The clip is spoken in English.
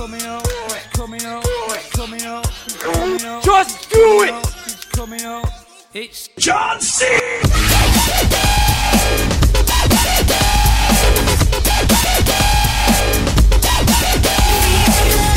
coming up, it's coming up, it's coming up, coming up. Just do it! It's coming up. It's John Cena!